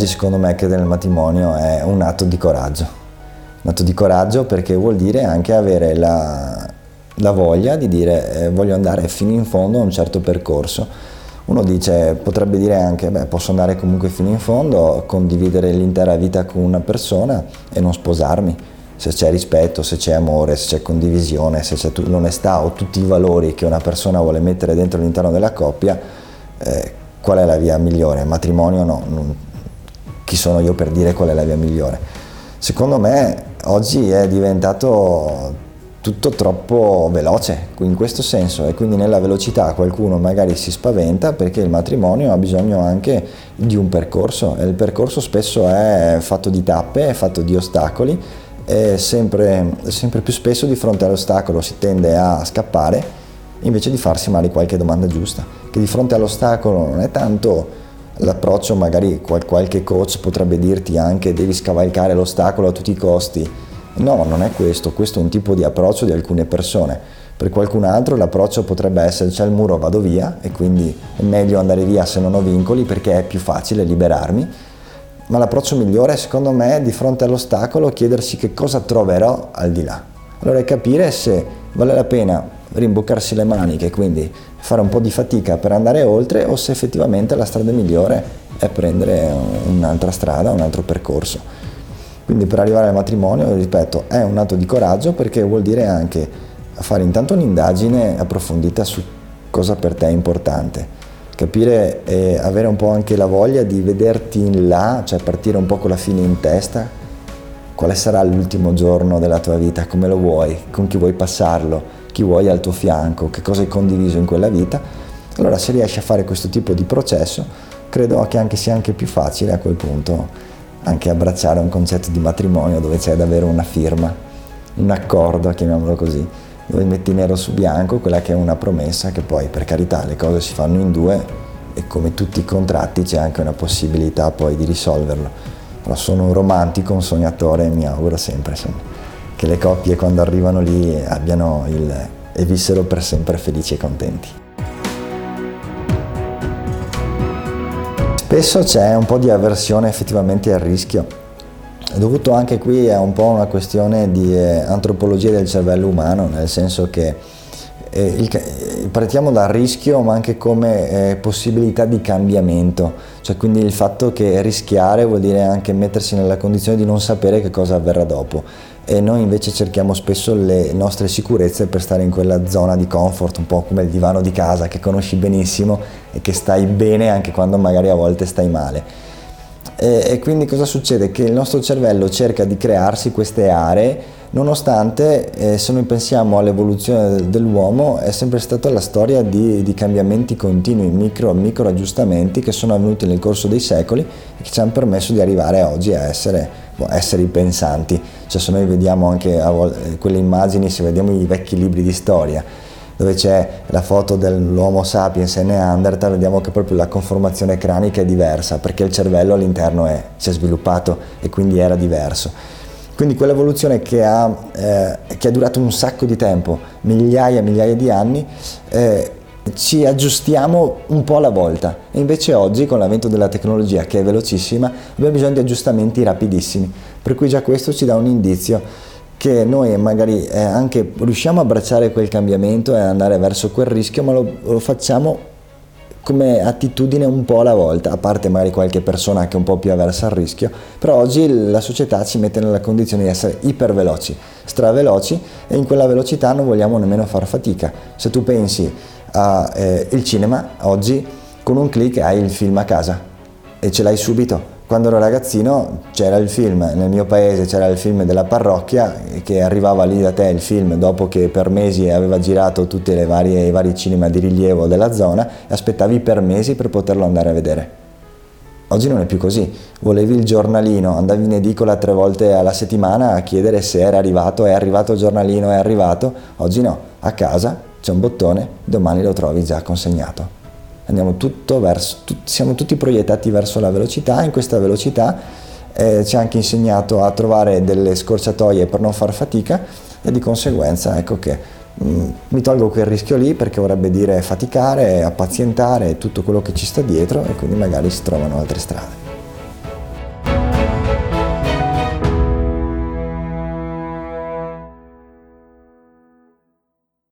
oggi secondo me credere nel matrimonio è un atto di coraggio. Un atto di coraggio perché vuol dire anche avere la, la voglia di dire eh, voglio andare fino in fondo a un certo percorso. Uno dice, potrebbe dire anche, beh, posso andare comunque fino in fondo, condividere l'intera vita con una persona e non sposarmi. Se c'è rispetto, se c'è amore, se c'è condivisione, se c'è l'onestà o tutti i valori che una persona vuole mettere dentro all'interno della coppia, eh, qual è la via migliore? Matrimonio no, non, chi sono io per dire qual è la via migliore? Secondo me oggi è diventato tutto troppo veloce in questo senso e quindi nella velocità qualcuno magari si spaventa perché il matrimonio ha bisogno anche di un percorso e il percorso spesso è fatto di tappe, è fatto di ostacoli e sempre, sempre più spesso di fronte all'ostacolo si tende a scappare invece di farsi magari qualche domanda giusta, che di fronte all'ostacolo non è tanto l'approccio, magari qualche coach potrebbe dirti anche devi scavalcare l'ostacolo a tutti i costi, no, non è questo, questo è un tipo di approccio di alcune persone, per qualcun altro l'approccio potrebbe essere c'è il muro vado via e quindi è meglio andare via se non ho vincoli perché è più facile liberarmi, ma l'approccio migliore secondo me è di fronte all'ostacolo chiedersi che cosa troverò al di là. Allora è capire se vale la pena rimboccarsi le maniche quindi fare un po' di fatica per andare oltre o se effettivamente la strada migliore è prendere un'altra strada, un altro percorso. Quindi per arrivare al matrimonio, ripeto, è un atto di coraggio perché vuol dire anche fare intanto un'indagine approfondita su cosa per te è importante, capire e avere un po' anche la voglia di vederti in là, cioè partire un po' con la fine in testa, quale sarà l'ultimo giorno della tua vita, come lo vuoi, con chi vuoi passarlo, chi vuoi al tuo fianco, che cosa hai condiviso in quella vita, allora se riesci a fare questo tipo di processo, credo che anche sia anche più facile a quel punto anche abbracciare un concetto di matrimonio dove c'è davvero una firma, un accordo, chiamiamolo così, dove metti nero su bianco quella che è una promessa che poi per carità le cose si fanno in due e come tutti i contratti c'è anche una possibilità poi di risolverlo. Però sono un romantico, un sognatore e mi auguro sempre insomma, che le coppie quando arrivano lì abbiano il e vissero per sempre felici e contenti. Spesso c'è un po' di avversione effettivamente al rischio, dovuto anche qui a un po' una questione di eh, antropologia del cervello umano, nel senso che eh, il, partiamo dal rischio ma anche come eh, possibilità di cambiamento, cioè quindi il fatto che rischiare vuol dire anche mettersi nella condizione di non sapere che cosa avverrà dopo e noi invece cerchiamo spesso le nostre sicurezze per stare in quella zona di comfort, un po' come il divano di casa che conosci benissimo e che stai bene anche quando magari a volte stai male. E, e quindi cosa succede? Che il nostro cervello cerca di crearsi queste aree nonostante eh, se noi pensiamo all'evoluzione dell'uomo è sempre stata la storia di, di, cambiamenti continui, micro, micro aggiustamenti che sono avvenuti nel corso dei secoli e che ci hanno permesso di arrivare oggi a essere boh, esseri pensanti. Cioè se noi vediamo anche volte, quelle immagini, se vediamo i vecchi libri di storia, dove c'è la foto dell'Homo sapiens e Neanderthal, vediamo che proprio la conformazione cranica è diversa, perché il cervello all'interno è, si è sviluppato e quindi era diverso. Quindi quell'evoluzione che ha, eh, che ha durato un sacco di tempo, migliaia e migliaia di anni, eh, ci aggiustiamo un po' alla volta. E invece oggi con l'avvento della tecnologia che è velocissima abbiamo bisogno di aggiustamenti rapidissimi, per cui già questo ci dà un indizio che noi magari eh, anche riusciamo a abbracciare quel cambiamento e andare verso quel rischio, ma lo, lo facciamo come attitudine un po' alla volta, a parte magari qualche persona che è un po' più avversa al rischio, però oggi la società ci mette nella condizione di essere iperveloci, straveloci e in quella velocità non vogliamo nemmeno far fatica. Se tu pensi al eh, cinema, oggi con un clic hai il film a casa e ce l'hai subito quando ero ragazzino c'era il film, nel mio paese c'era il film della parrocchia che arrivava lì da te il film dopo che per mesi aveva girato tutti i vari cinema di rilievo della zona e aspettavi per mesi per poterlo andare a vedere. Oggi non è più così, volevi il giornalino, andavi in edicola tre volte alla settimana a chiedere se era arrivato, è arrivato il giornalino, è arrivato, oggi no, a casa c'è un bottone, domani lo trovi già consegnato verso, tu, siamo tutti proiettati verso la velocità, in questa velocità eh, ci ha anche insegnato a trovare delle scorciatoie per non far fatica e di conseguenza ecco che mh, mm, mi tolgo quel rischio lì perché vorrebbe dire faticare, appazientare tutto quello che ci sta dietro e quindi magari si trovano altre strade.